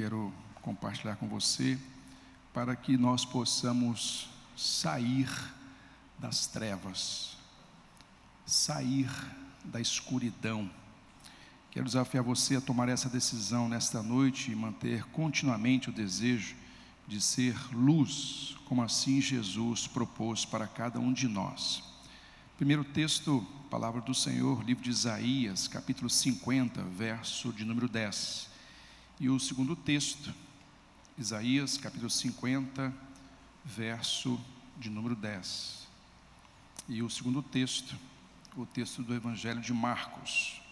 quero compartilhar com você para que nós possamos sair das trevas, sair da escuridão. Quero desafiar você a tomar essa decisão nesta noite e manter continuamente o desejo de ser luz, como assim Jesus propôs para cada um de nós. Primeiro texto, palavra do Senhor, livro de Isaías, capítulo 50, verso de número 10. E o segundo texto, Isaías, capítulo 50, verso de número 10. E o segundo texto, o texto do Evangelho de Marcos,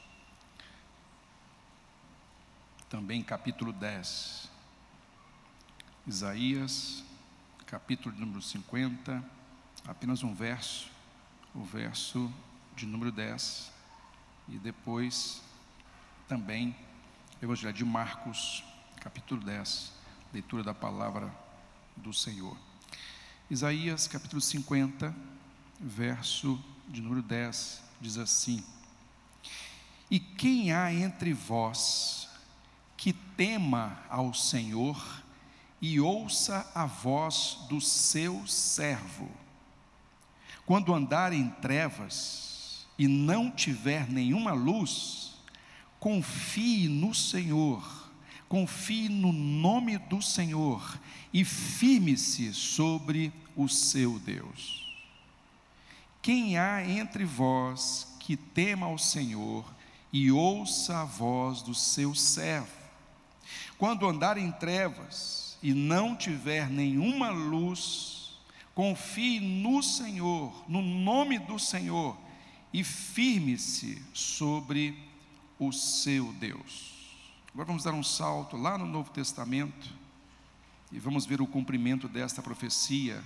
também capítulo 10. Isaías, capítulo de número 50, apenas um verso, o verso de número 10, e depois também Evangelho de Marcos, capítulo 10, leitura da palavra do Senhor. Isaías, capítulo 50, verso de número 10, diz assim: E quem há entre vós que tema ao Senhor e ouça a voz do seu servo? Quando andar em trevas e não tiver nenhuma luz, confie no Senhor, confie no nome do Senhor e firme-se sobre o seu Deus. Quem há entre vós que tema ao Senhor e ouça a voz do seu servo? Quando andar em trevas e não tiver nenhuma luz, confie no Senhor, no nome do Senhor, e firme-se sobre o seu Deus. Agora vamos dar um salto lá no Novo Testamento e vamos ver o cumprimento desta profecia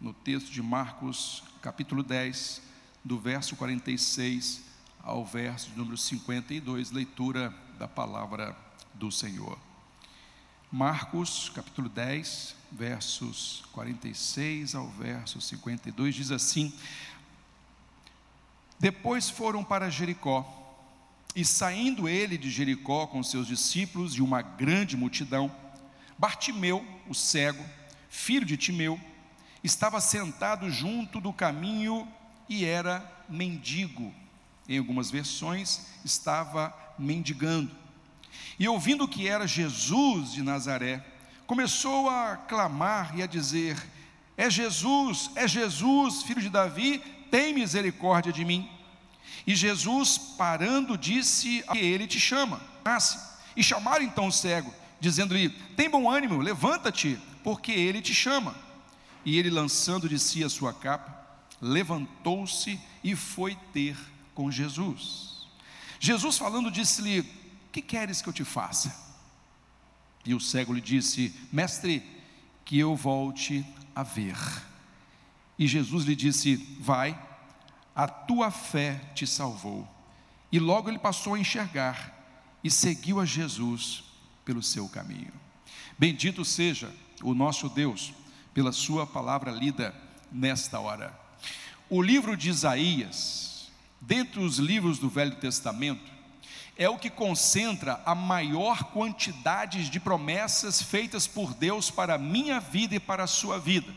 no texto de Marcos, capítulo 10, do verso 46 ao verso número 52, leitura da palavra do Senhor. Marcos, capítulo 10, versos 46 ao verso 52, diz assim: Depois foram para Jericó, e saindo ele de Jericó com seus discípulos e uma grande multidão, Bartimeu, o cego, filho de Timeu, estava sentado junto do caminho e era mendigo. Em algumas versões, estava mendigando. E ouvindo que era Jesus de Nazaré, começou a clamar e a dizer: É Jesus, é Jesus, filho de Davi, tem misericórdia de mim. E Jesus, parando, disse a ele te chama, nasce. E chamaram então o cego, dizendo-lhe: Tem bom ânimo, levanta-te, porque ele te chama. E ele, lançando de si a sua capa, levantou-se e foi ter com Jesus. Jesus, falando, disse-lhe: Que queres que eu te faça? E o cego lhe disse: Mestre, que eu volte a ver. E Jesus lhe disse: Vai, a tua fé te salvou. E logo ele passou a enxergar e seguiu a Jesus pelo seu caminho. Bendito seja o nosso Deus pela sua palavra lida nesta hora. O livro de Isaías, dentre os livros do Velho Testamento, é o que concentra a maior quantidade de promessas feitas por Deus para a minha vida e para a sua vida.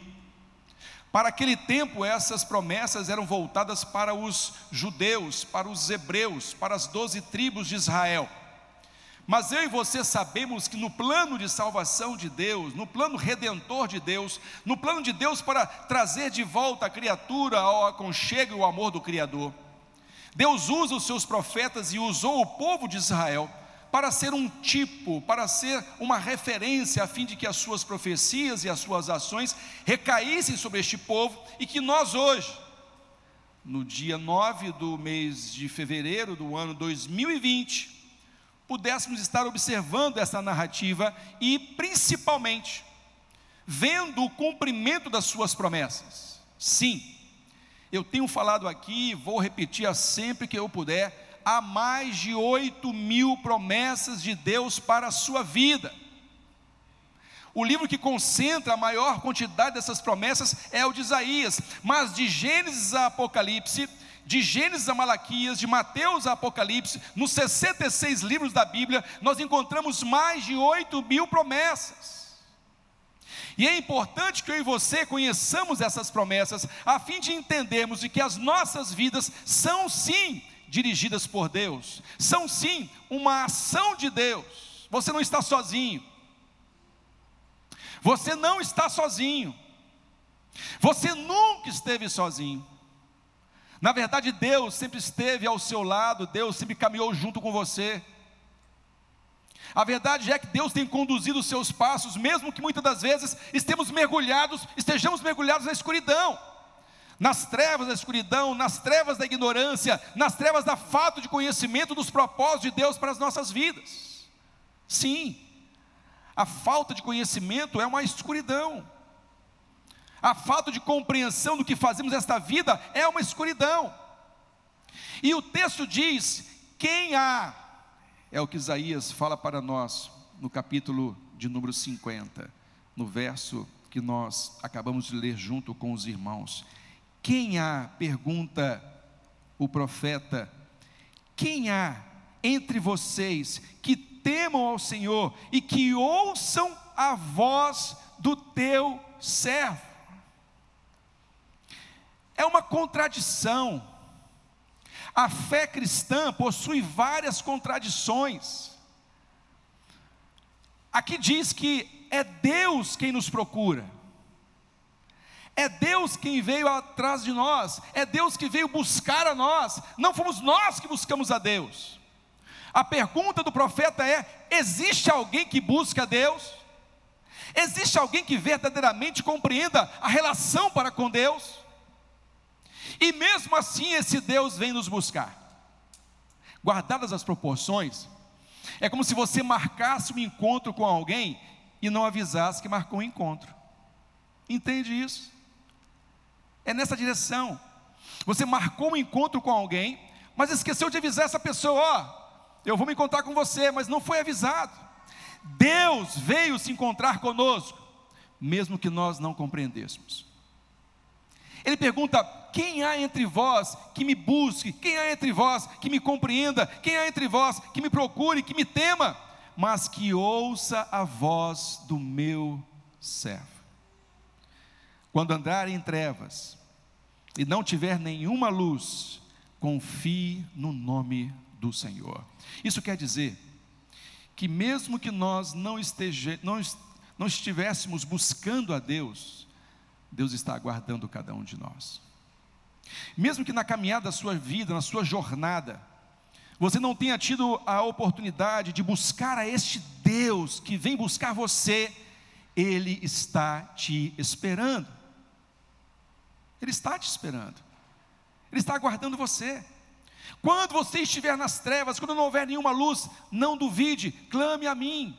Para aquele tempo, essas promessas eram voltadas para os judeus, para os hebreus, para as doze tribos de Israel. Mas eu e você sabemos que no plano de salvação de Deus, no plano redentor de Deus, no plano de Deus para trazer de volta a criatura ao aconchego e ao amor do Criador, Deus usa os seus profetas e usou o povo de Israel para ser um tipo, para ser uma referência, a fim de que as suas profecias e as suas ações recaíssem sobre este povo e que nós hoje, no dia 9 do mês de fevereiro do ano 2020, pudéssemos estar observando essa narrativa e, principalmente, vendo o cumprimento das suas promessas. Sim, eu tenho falado aqui, vou repetir sempre que eu puder, há mais de 8 mil promessas de Deus para a sua vida. O livro que concentra a maior quantidade dessas promessas é o de Isaías, mas de Gênesis a Apocalipse, de Gênesis a Malaquias, de Mateus a Apocalipse, nos 66 livros da Bíblia, nós encontramos mais de 8 mil promessas. E é importante que eu e você conheçamos essas promessas, a fim de entendermos de que as nossas vidas são sim dirigidas por Deus, são sim uma ação de Deus. Você não está sozinho. Você não está sozinho. Você nunca esteve sozinho. Na verdade, Deus sempre esteve ao seu lado, Deus sempre caminhou junto com você. A verdade é que Deus tem conduzido os seus passos, mesmo que muitas das vezes mergulhados, estejamos mergulhados na escuridão, nas trevas da escuridão, nas trevas da ignorância, nas trevas da falta de conhecimento dos propósitos de Deus para as nossas vidas. Sim, a falta de conhecimento é uma escuridão. A falta de compreensão do que fazemos nesta vida é uma escuridão. E o texto diz: quem há, é o que Isaías fala para nós no capítulo de número 50, no verso que nós acabamos de ler junto com os irmãos. Quem há, pergunta o profeta, quem há entre vocês que temam ao Senhor e que ouçam a voz do teu servo? É uma contradição. A fé cristã possui várias contradições. Aqui diz que é Deus quem nos procura. É Deus quem veio atrás de nós, é Deus que veio buscar a nós, não fomos nós que buscamos a Deus. A pergunta do profeta é: existe alguém que busca a Deus? Existe alguém que verdadeiramente compreenda a relação para com Deus? E mesmo assim esse Deus vem nos buscar. Guardadas as proporções, é como se você marcasse um encontro com alguém e não avisasse que marcou um encontro. Entende isso? É nessa direção. Você marcou um encontro com alguém, mas esqueceu de avisar essa pessoa: ó, eu vou me encontrar com você, mas não foi avisado. Deus veio se encontrar conosco, mesmo que nós não compreendêssemos. Ele pergunta: quem há entre vós que me busque? Quem há entre vós que me compreenda? Quem há entre vós que me procure, que me tema? Mas que ouça a voz do meu servo. Quando andar em trevas e não tiver nenhuma luz, confie no nome do Senhor. Isso quer dizer que mesmo que nós não, esteja, não, não estivéssemos buscando a Deus, Deus está aguardando cada um de nós. Mesmo que na caminhada da sua vida, na sua jornada, você não tenha tido a oportunidade de buscar a este Deus que vem buscar você, Ele está te esperando. Ele está te esperando. Ele está aguardando você. Quando você estiver nas trevas, quando não houver nenhuma luz, não duvide, clame a mim,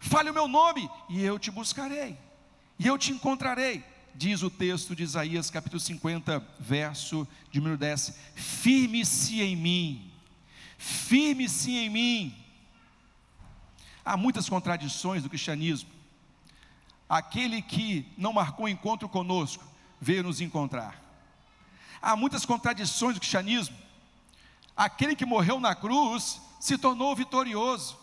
fale o meu nome e eu te buscarei, e eu te encontrarei diz o texto de Isaías, capítulo 50, verso de número 10: Firme-se em mim, firme-se em mim. Há muitas contradições do cristianismo. Aquele que não marcou encontro conosco veio nos encontrar. Há muitas contradições do cristianismo. Aquele que morreu na cruz se tornou vitorioso.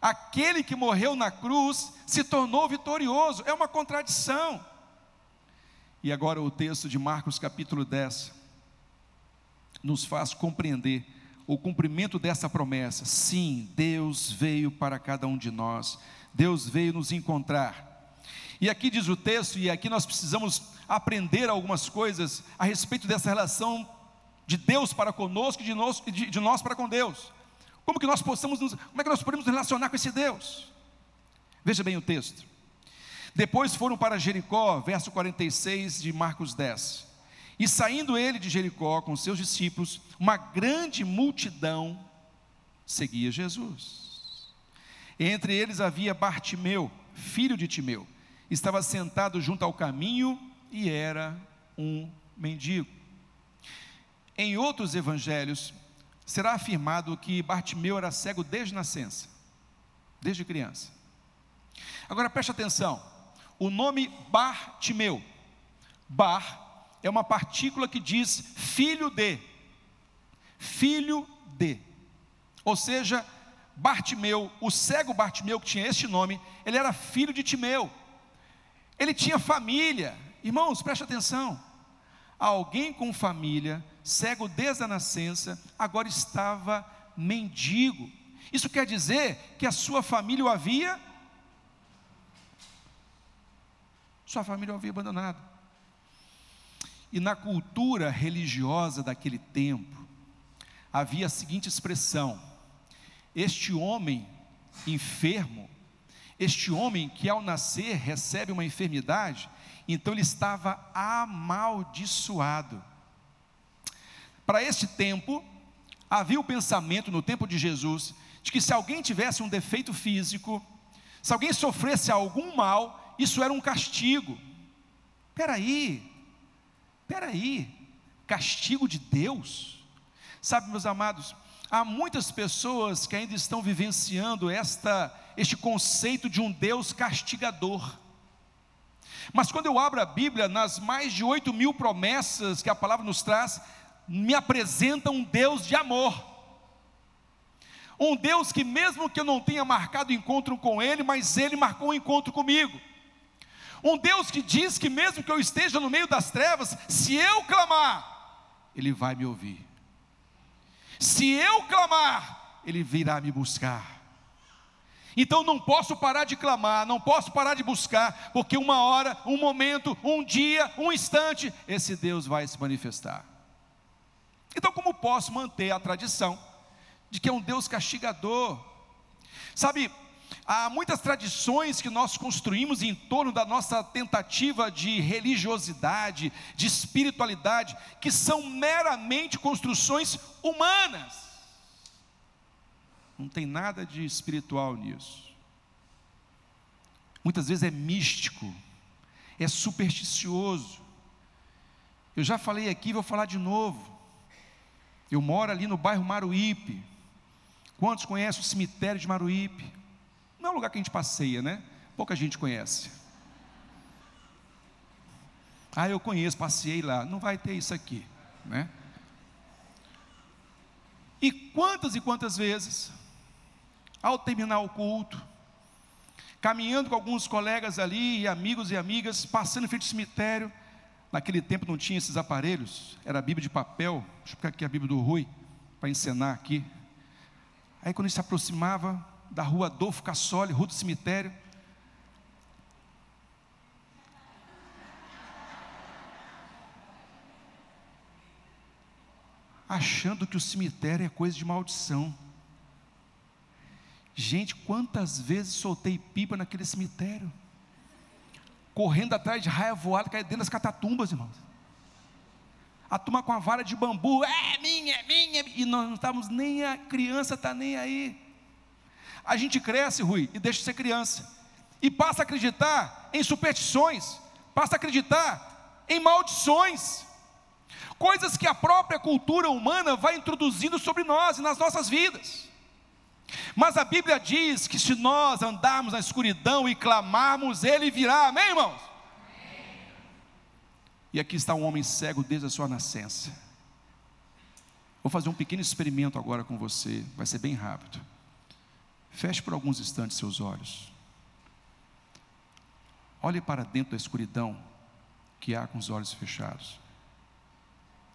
Aquele que morreu na cruz se tornou vitorioso. É uma contradição. E agora o texto de Marcos capítulo 10 nos faz compreender o cumprimento dessa promessa. Sim, Deus veio para cada um de nós. Deus veio nos encontrar. E aqui diz o texto, e aqui nós precisamos aprender algumas coisas a respeito dessa relação de Deus para conosco e de nós, de, de nós para com Deus. Como que nós possamos como é que nós podemos nos relacionar com esse Deus? Veja bem o texto. Depois foram para Jericó, verso 46 de Marcos 10. E saindo ele de Jericó com seus discípulos, uma grande multidão seguia Jesus. Entre eles havia Bartimeu, filho de Timeu. Estava sentado junto ao caminho e era um mendigo. Em outros evangelhos, será afirmado que Bartimeu era cego desde nascença, desde criança. Agora preste atenção, o nome Bartimeu, Bar é uma partícula que diz filho de. Filho de. Ou seja, Bartimeu, o cego Bartimeu, que tinha este nome, ele era filho de Timeu. Ele tinha família. Irmãos, preste atenção. Alguém com família, cego desde a nascença, agora estava mendigo. Isso quer dizer que a sua família o havia sua família o havia abandonado. E na cultura religiosa daquele tempo, havia a seguinte expressão: este homem enfermo, este homem que ao nascer recebe uma enfermidade, então ele estava amaldiçoado. Para este tempo, havia o pensamento no tempo de Jesus de que se alguém tivesse um defeito físico, se alguém sofresse algum mal, isso era um castigo. Peraí, peraí, castigo de Deus? Sabe, meus amados, há muitas pessoas que ainda estão vivenciando esta, este conceito de um Deus castigador. Mas quando eu abro a Bíblia, nas mais de oito mil promessas que a palavra nos traz, me apresenta um Deus de amor. Um Deus que, mesmo que eu não tenha marcado encontro com Ele, mas Ele marcou um encontro comigo. Um Deus que diz que, mesmo que eu esteja no meio das trevas, se eu clamar, Ele vai me ouvir. Se eu clamar, Ele virá me buscar. Então não posso parar de clamar, não posso parar de buscar, porque uma hora, um momento, um dia, um instante, esse Deus vai se manifestar. Então, como posso manter a tradição de que é um Deus castigador? Sabe, há muitas tradições que nós construímos em torno da nossa tentativa de religiosidade, de espiritualidade, que são meramente construções humanas. Não tem nada de espiritual nisso. Muitas vezes é místico, é supersticioso. Eu já falei aqui, vou falar de novo. Eu moro ali no bairro Maruípe. Quantos conhecem o cemitério de Maruípe? Não é um lugar que a gente passeia, né? Pouca gente conhece. Ah, eu conheço, passei lá. Não vai ter isso aqui, né? E quantas e quantas vezes, ao terminar o culto, caminhando com alguns colegas ali, e amigos e amigas, passando em frente ao cemitério, naquele tempo não tinha esses aparelhos, era a Bíblia de papel, deixa eu pegar aqui a Bíblia do Rui, para encenar aqui. Aí quando ele se aproximava, da rua Adolfo Cassoli, rua do cemitério. Achando que o cemitério é coisa de maldição. Gente, quantas vezes soltei pipa naquele cemitério? Correndo atrás de raia voada, caindo dentro das catatumbas, irmãos. A turma com a vara de bambu, é minha, é minha, e nós não estávamos nem a criança está nem aí. A gente cresce, Rui, e deixa de ser criança. E passa a acreditar em superstições, passa a acreditar em maldições. Coisas que a própria cultura humana vai introduzindo sobre nós e nas nossas vidas. Mas a Bíblia diz que se nós andarmos na escuridão e clamarmos, Ele virá, amém, irmãos? Amém. E aqui está um homem cego desde a sua nascença. Vou fazer um pequeno experimento agora com você, vai ser bem rápido. Feche por alguns instantes seus olhos. Olhe para dentro da escuridão que há com os olhos fechados.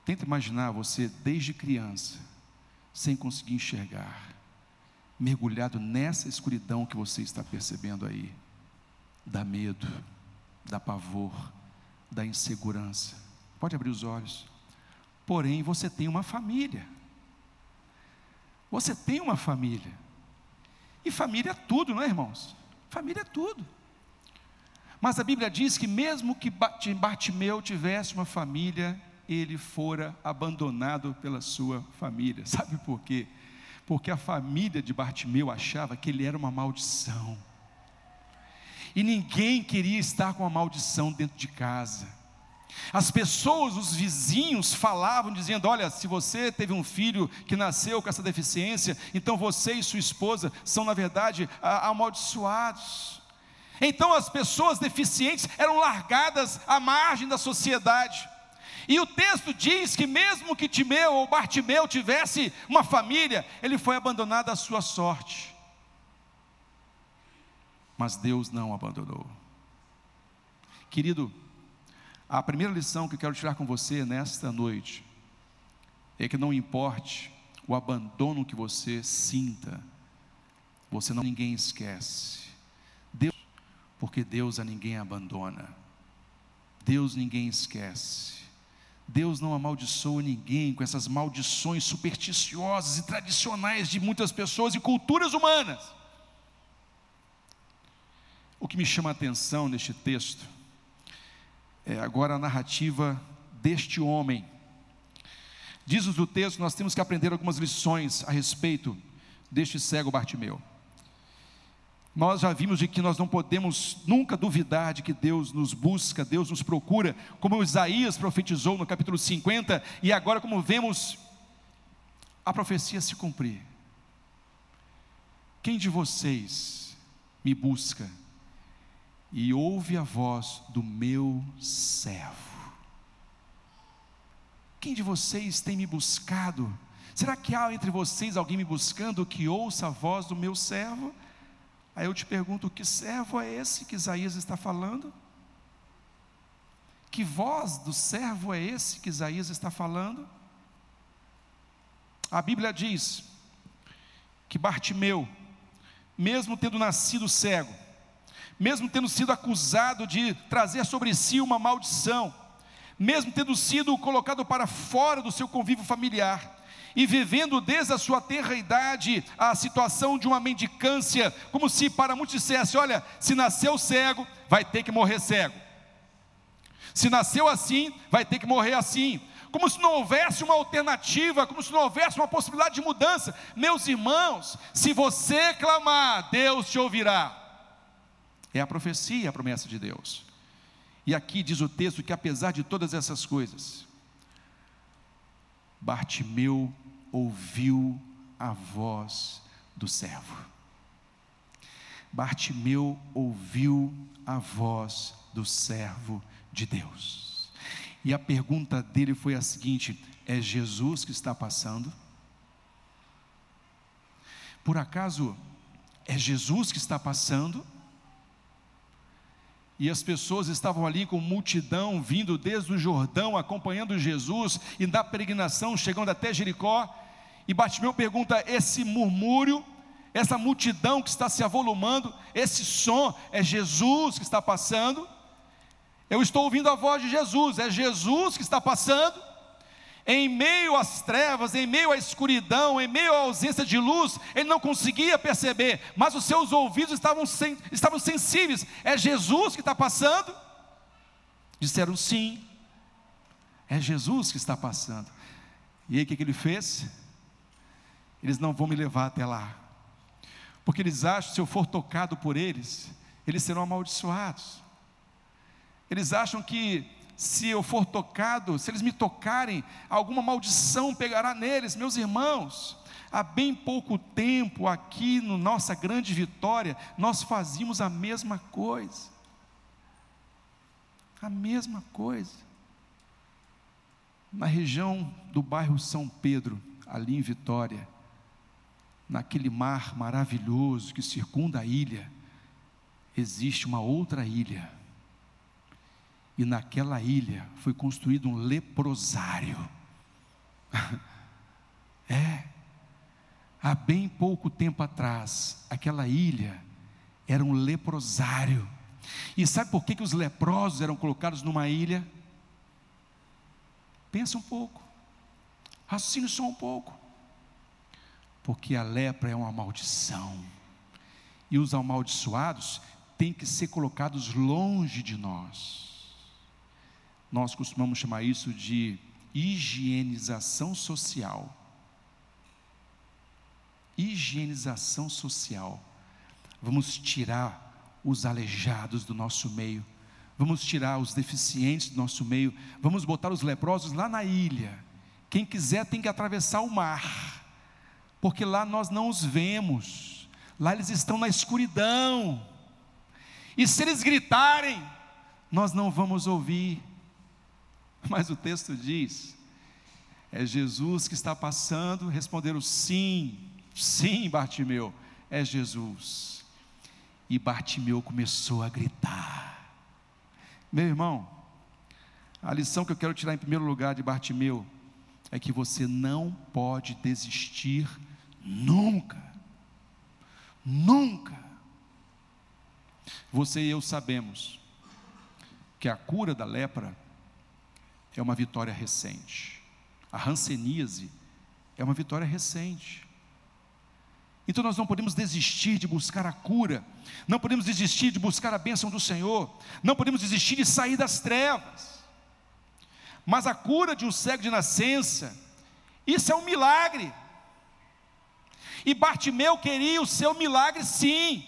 Tenta imaginar você desde criança, sem conseguir enxergar, mergulhado nessa escuridão que você está percebendo aí. Dá medo, dá pavor, dá insegurança. Pode abrir os olhos. Porém, você tem uma família. Você tem uma família. E família é tudo, não é, irmãos? Família é tudo. Mas a Bíblia diz que mesmo que Bartimeu tivesse uma família, ele fora abandonado pela sua família. Sabe por quê? Porque a família de Bartimeu achava que ele era uma maldição. E ninguém queria estar com a maldição dentro de casa. As pessoas, os vizinhos falavam, dizendo: Olha, se você teve um filho que nasceu com essa deficiência, então você e sua esposa são, na verdade, amaldiçoados. Então as pessoas deficientes eram largadas à margem da sociedade. E o texto diz que, mesmo que Timeu ou Bartimeu tivesse uma família, ele foi abandonado à sua sorte. Mas Deus não o abandonou. Querido, a primeira lição que eu quero tirar com você nesta noite é que não importe o abandono que você sinta, você não ninguém esquece. Deus, porque Deus a ninguém abandona. Deus ninguém esquece. Deus não amaldiçoa ninguém com essas maldições supersticiosas e tradicionais de muitas pessoas e culturas humanas. O que me chama a atenção neste texto é agora a narrativa deste homem. Diz-nos o texto, nós temos que aprender algumas lições a respeito deste cego Bartimeu. Nós já vimos de que nós não podemos nunca duvidar de que Deus nos busca, Deus nos procura, como Isaías profetizou no capítulo 50, e agora, como vemos a profecia se cumprir. Quem de vocês me busca e ouve a voz do meu servo? Quem de vocês tem me buscado? Será que há entre vocês alguém me buscando que ouça a voz do meu servo? Aí eu te pergunto: que servo é esse que Isaías está falando? Que voz do servo é esse que Isaías está falando? A Bíblia diz que Bartimeu, mesmo tendo nascido cego, mesmo tendo sido acusado de trazer sobre si uma maldição, mesmo tendo sido colocado para fora do seu convívio familiar, e vivendo desde a sua tenra idade a situação de uma mendicância, como se para muitos dissesse: olha, se nasceu cego, vai ter que morrer cego. Se nasceu assim, vai ter que morrer assim. Como se não houvesse uma alternativa, como se não houvesse uma possibilidade de mudança. Meus irmãos, se você clamar, Deus te ouvirá. É a profecia, a promessa de Deus. E aqui diz o texto que apesar de todas essas coisas, Bartimeu ouviu a voz do servo. Bartimeu ouviu a voz do servo de Deus. E a pergunta dele foi a seguinte: é Jesus que está passando? Por acaso é Jesus que está passando? E as pessoas estavam ali com multidão vindo desde o Jordão, acompanhando Jesus e da peregrinação, chegando até Jericó. E Bartimeu pergunta: esse murmúrio, essa multidão que está se avolumando, esse som, é Jesus que está passando? Eu estou ouvindo a voz de Jesus, é Jesus que está passando? Em meio às trevas, em meio à escuridão, em meio à ausência de luz, ele não conseguia perceber, mas os seus ouvidos estavam, sen, estavam sensíveis. É Jesus que está passando? Disseram sim, é Jesus que está passando. E aí o que, que ele fez? Eles não vão me levar até lá, porque eles acham que se eu for tocado por eles, eles serão amaldiçoados. Eles acham que se eu for tocado, se eles me tocarem, alguma maldição pegará neles, meus irmãos. Há bem pouco tempo, aqui no nossa grande vitória, nós fazíamos a mesma coisa. A mesma coisa. Na região do bairro São Pedro, ali em Vitória, naquele mar maravilhoso que circunda a ilha, existe uma outra ilha e naquela ilha foi construído um leprosário. é. Há bem pouco tempo atrás, aquela ilha era um leprosário. E sabe por que, que os leprosos eram colocados numa ilha? Pensa um pouco, raciocine só um pouco. Porque a lepra é uma maldição, e os amaldiçoados têm que ser colocados longe de nós. Nós costumamos chamar isso de higienização social. Higienização social. Vamos tirar os aleijados do nosso meio, vamos tirar os deficientes do nosso meio, vamos botar os leprosos lá na ilha. Quem quiser tem que atravessar o mar, porque lá nós não os vemos, lá eles estão na escuridão, e se eles gritarem, nós não vamos ouvir, Mas o texto diz: é Jesus que está passando, responderam sim, sim, Bartimeu, é Jesus. E Bartimeu começou a gritar. Meu irmão, a lição que eu quero tirar em primeiro lugar de Bartimeu é que você não pode desistir nunca. Nunca. Você e eu sabemos que a cura da lepra é uma vitória recente. A ranceníase é uma vitória recente. Então nós não podemos desistir de buscar a cura, não podemos desistir de buscar a bênção do Senhor, não podemos desistir de sair das trevas. Mas a cura de um cego de nascença, isso é um milagre. E Bartimeu queria o seu milagre sim.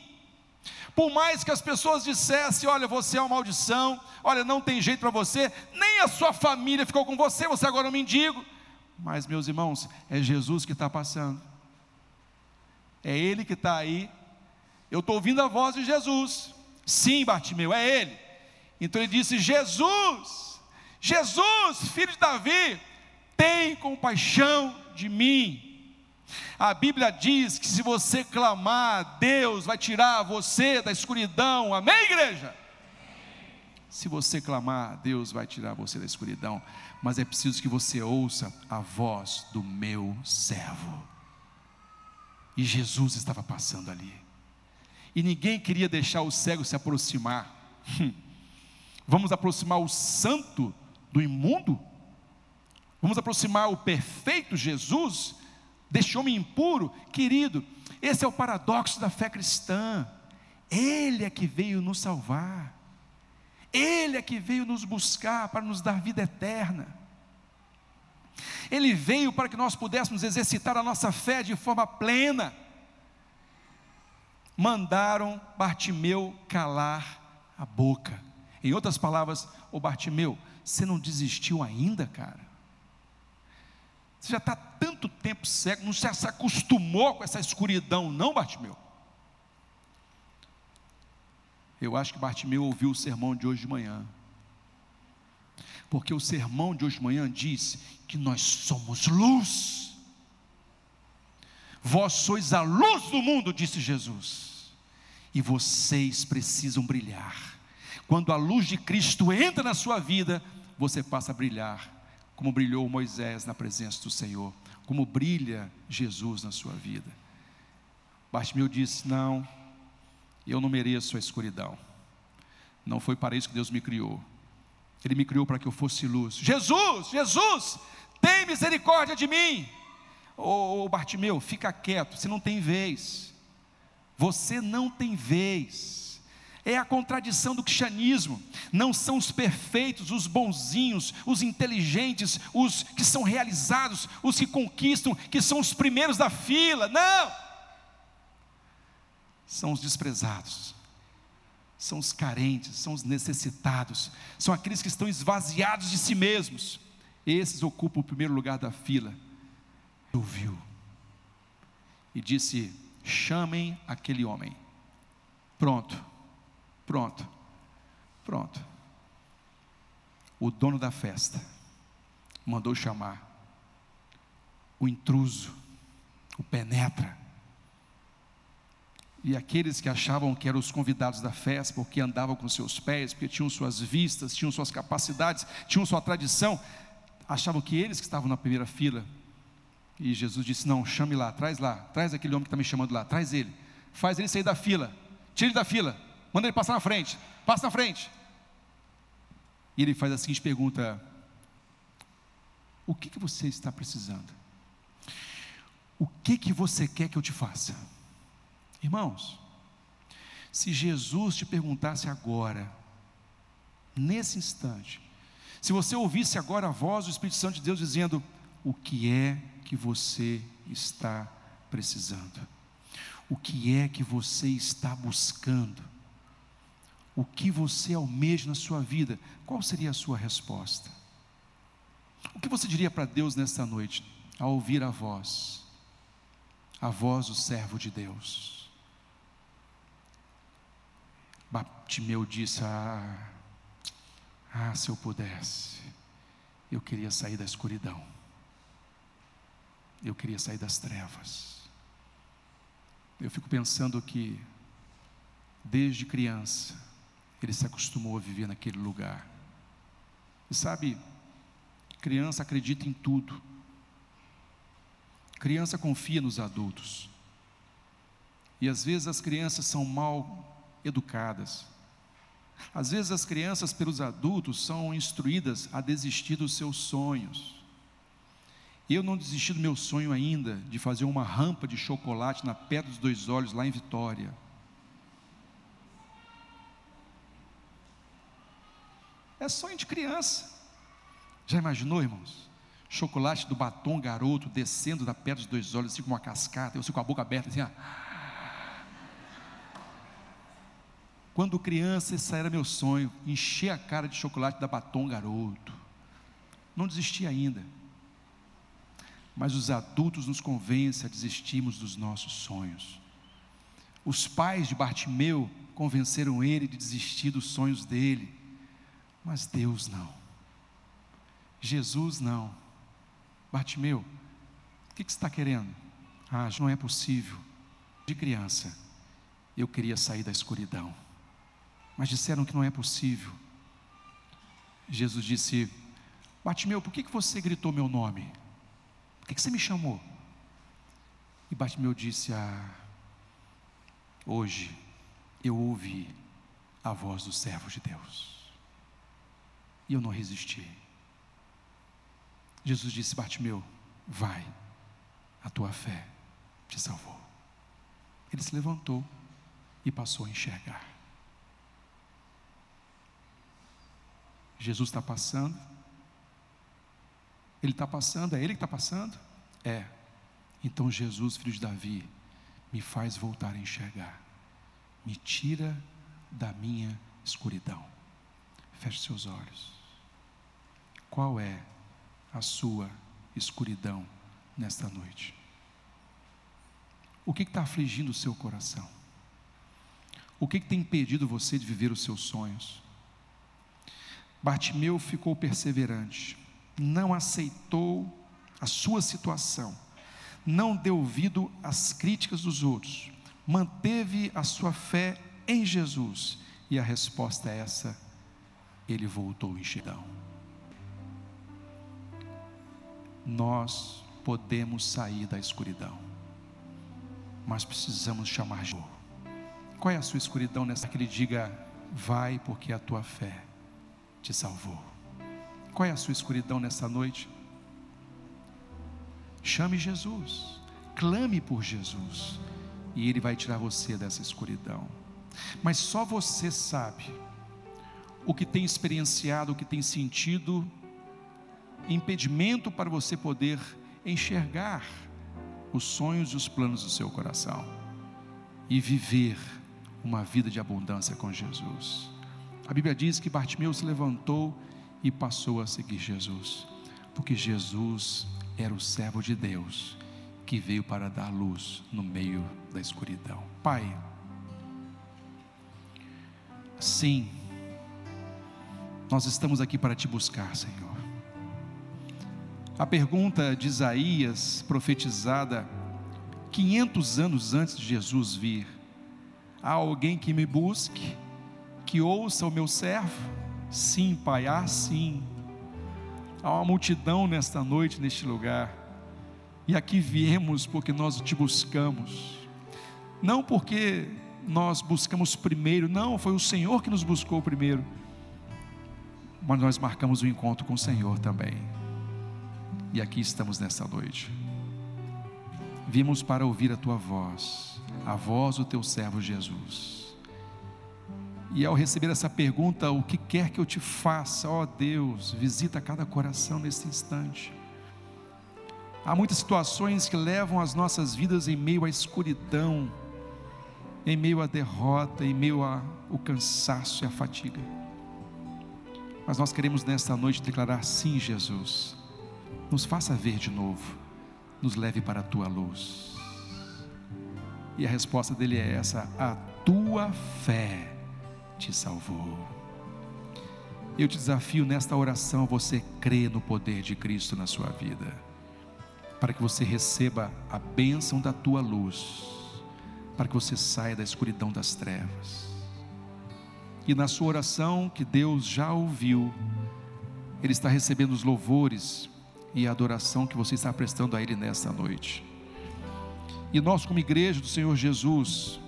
Por mais que as pessoas dissessem: Olha, você é uma maldição, olha, não tem jeito para você, nem a sua família ficou com você, você agora é um mendigo. Mas, meus irmãos, é Jesus que está passando, é Ele que está aí. Eu estou ouvindo a voz de Jesus, sim, Bartimeu, é Ele. Então ele disse: Jesus, Jesus, filho de Davi, tem compaixão de mim. A Bíblia diz que se você clamar, Deus vai tirar você da escuridão. Amém, igreja? Se você clamar, Deus vai tirar você da escuridão. Mas é preciso que você ouça a voz do meu servo. E Jesus estava passando ali. E ninguém queria deixar o cego se aproximar. Vamos aproximar o santo do imundo? Vamos aproximar o perfeito Jesus homem impuro, querido, esse é o paradoxo da fé cristã. Ele é que veio nos salvar, Ele é que veio nos buscar para nos dar vida eterna. Ele veio para que nós pudéssemos exercitar a nossa fé de forma plena. Mandaram Bartimeu calar a boca. Em outras palavras, o Bartimeu, você não desistiu ainda, cara? Você já está tanto tempo cego, não se acostumou com essa escuridão, não, Bartimeu? Eu acho que Bartimeu ouviu o sermão de hoje de manhã. Porque o sermão de hoje de manhã diz que nós somos luz. Vós sois a luz do mundo, disse Jesus. E vocês precisam brilhar. Quando a luz de Cristo entra na sua vida, você passa a brilhar como brilhou Moisés na presença do Senhor, como brilha Jesus na sua vida. Bartimeu disse: Não, eu não mereço a escuridão. Não foi para isso que Deus me criou. Ele me criou para que eu fosse luz. Jesus, Jesus, tem misericórdia de mim. Ô, ô Bartimeu, fica quieto, você não tem vez. Você não tem vez. É a contradição do cristianismo. Não são os perfeitos, os bonzinhos, os inteligentes, os que são realizados, os que conquistam, que são os primeiros da fila. Não! São os desprezados, são os carentes, são os necessitados, são aqueles que estão esvaziados de si mesmos. Esses ocupam o primeiro lugar da fila. Ouviu e disse: chamem aquele homem. Pronto Pronto, pronto. O dono da festa mandou chamar o intruso, o penetra. E aqueles que achavam que eram os convidados da festa, porque andavam com seus pés, porque tinham suas vistas, tinham suas capacidades, tinham sua tradição, achavam que eles que estavam na primeira fila. E Jesus disse: Não, chame lá, traz lá, traz aquele homem que está me chamando lá, traz ele, faz ele sair da fila, tire ele da fila, Manda ele passar na frente. Passa na frente. E ele faz a seguinte pergunta: O que, que você está precisando? O que, que você quer que eu te faça? Irmãos, se Jesus te perguntasse agora, nesse instante, se você ouvisse agora a voz do Espírito Santo de Deus dizendo: O que é que você está precisando? O que é que você está buscando? O que você almeja na sua vida, qual seria a sua resposta? O que você diria para Deus nesta noite, ao ouvir a voz, a voz do servo de Deus? Bartimeu disse: ah, ah, se eu pudesse, Eu queria sair da escuridão. Eu queria sair das trevas. Eu fico pensando que, desde criança, ele se acostumou a viver naquele lugar. E sabe, criança acredita em tudo. Criança confia nos adultos. E às vezes as crianças são mal educadas. Às vezes as crianças, pelos adultos, são instruídas a desistir dos seus sonhos. Eu não desisti do meu sonho ainda de fazer uma rampa de chocolate na Pedra dos Dois Olhos, lá em Vitória. É sonho de criança. Já imaginou, irmãos? Chocolate do batom garoto descendo da Pedra dos Dois Olhos, assim com uma cascata, eu assim com a boca aberta, assim, ó. Quando criança, esse era meu sonho, encher a cara de chocolate da batom garoto. Não desisti ainda. Mas os adultos nos convencem a desistirmos dos nossos sonhos. Os pais de Bartimeu convenceram ele de desistir dos sonhos dele, mas Deus não. Jesus não. Bartimeu, o que, que você está querendo? Ah, não é possível. De criança, eu queria sair da escuridão mas disseram que não é possível. Jesus disse: Bartimeu, por que, que você gritou meu nome? Por que, que você me chamou? E Bartimeu disse: Ah, hoje eu ouvi a voz do servo de Deus, e eu não resisti. Jesus disse: Bartimeu, vai, a tua fé te salvou. Ele se levantou e passou a enxergar. Jesus está passando. Ele está passando, é Ele que está passando? É. Então Jesus, filho de Davi, me faz voltar a enxergar, me tira da minha escuridão. Feche seus olhos. Qual é a sua escuridão nesta noite? O que está afligindo o seu coração? O que, que tem impedido você de viver os seus sonhos? Bartimeu ficou perseverante, não aceitou a sua situação, não deu ouvido às críticas dos outros, manteve a sua fé em Jesus, e a resposta é essa: ele voltou em Nós podemos sair da escuridão, mas precisamos chamar Jesus. Qual é a sua escuridão nessa que ele diga, vai porque a tua fé te salvou. Qual é a sua escuridão nessa noite? Chame Jesus, clame por Jesus, e Ele vai tirar você dessa escuridão. Mas só você sabe o que tem experienciado, o que tem sentido impedimento para você poder enxergar os sonhos e os planos do seu coração e viver uma vida de abundância com Jesus. A Bíblia diz que Bartimeu se levantou e passou a seguir Jesus, porque Jesus era o servo de Deus que veio para dar luz no meio da escuridão. Pai, sim, nós estamos aqui para te buscar, Senhor. A pergunta de Isaías, profetizada 500 anos antes de Jesus vir: há alguém que me busque? que ouça o meu servo? Sim, Pai, há sim. Há uma multidão nesta noite, neste lugar. E aqui viemos porque nós te buscamos. Não porque nós buscamos primeiro, não, foi o Senhor que nos buscou primeiro. Mas nós marcamos o um encontro com o Senhor também. E aqui estamos nesta noite. Vimos para ouvir a tua voz, a voz do teu servo Jesus. E ao receber essa pergunta, o que quer que eu te faça, ó Deus, visita cada coração nesse instante. Há muitas situações que levam as nossas vidas em meio à escuridão, em meio à derrota, em meio ao cansaço e à fatiga. Mas nós queremos nesta noite declarar: sim, Jesus, nos faça ver de novo, nos leve para a tua luz. E a resposta dele é essa: a tua fé te salvou. Eu te desafio nesta oração você crer no poder de Cristo na sua vida, para que você receba a bênção da tua luz, para que você saia da escuridão das trevas. E na sua oração, que Deus já ouviu, Ele está recebendo os louvores e a adoração que você está prestando a Ele nesta noite. E nós, como igreja do Senhor Jesus,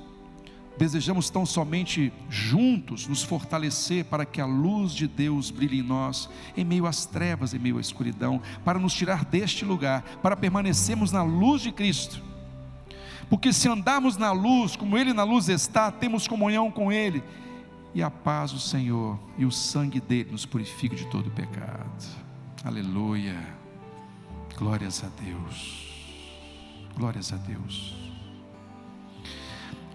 desejamos tão somente juntos nos fortalecer para que a luz de Deus brilhe em nós, em meio às trevas, em meio à escuridão, para nos tirar deste lugar, para permanecermos na luz de Cristo. Porque se andarmos na luz, como Ele na luz está, temos comunhão com Ele, e a paz do Senhor e o sangue dele nos purifica de todo pecado. Aleluia. Glórias a Deus. Glórias a Deus.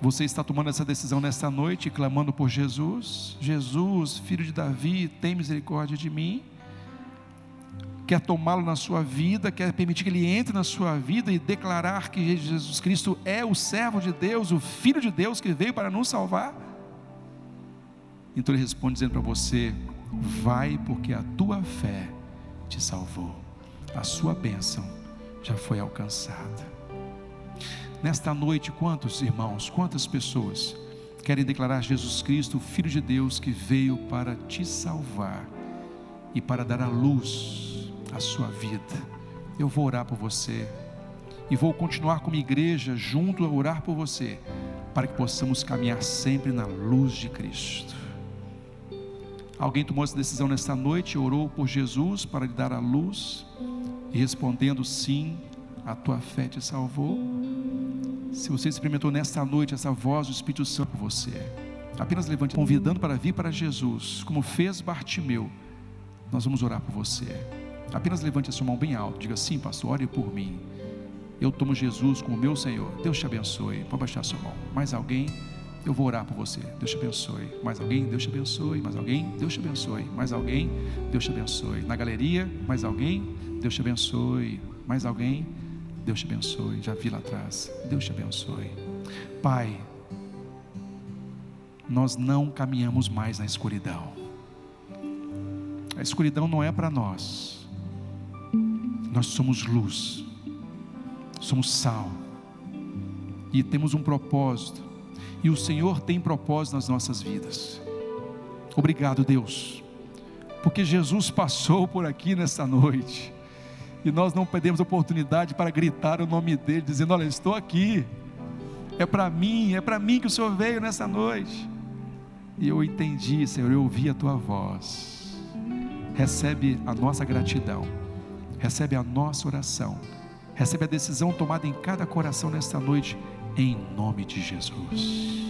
Você está tomando essa decisão nesta noite, clamando por Jesus. Jesus, filho de Davi, tem misericórdia de mim. Quer tomá-lo na sua vida, quer permitir que ele entre na sua vida e declarar que Jesus Cristo é o servo de Deus, o filho de Deus que veio para nos salvar. Então ele responde dizendo para você: vai, porque a tua fé te salvou, a sua bênção já foi alcançada. Nesta noite, quantos irmãos, quantas pessoas querem declarar Jesus Cristo, o Filho de Deus, que veio para te salvar e para dar a luz à sua vida? Eu vou orar por você e vou continuar como igreja junto a orar por você, para que possamos caminhar sempre na luz de Cristo. Alguém tomou essa decisão nesta noite, orou por Jesus para lhe dar a luz, e respondendo sim, a tua fé te salvou. Se você experimentou nesta noite essa voz do Espírito Santo você, apenas levante, convidando para vir para Jesus, como fez Bartimeu, nós vamos orar por você. Apenas levante a sua mão bem alto, diga sim, pastor, ore por mim. Eu tomo Jesus como meu Senhor. Deus te abençoe. Pode baixar a sua mão. Mais alguém? Eu vou orar por você. Deus te abençoe. Mais alguém? Deus te abençoe. Mais alguém? Deus te abençoe. Mais alguém? Deus te abençoe. Na galeria? Mais alguém? Deus te abençoe. Mais alguém? Deus te abençoe. Já vi lá atrás. Deus te abençoe. Pai, nós não caminhamos mais na escuridão. A escuridão não é para nós. Nós somos luz. Somos sal. E temos um propósito. E o Senhor tem propósito nas nossas vidas. Obrigado, Deus. Porque Jesus passou por aqui nessa noite e nós não perdemos oportunidade para gritar o nome dele, dizendo: Olha, estou aqui, é para mim, é para mim que o Senhor veio nessa noite. E eu entendi, Senhor, eu ouvi a tua voz. Recebe a nossa gratidão, recebe a nossa oração, recebe a decisão tomada em cada coração nesta noite, em nome de Jesus.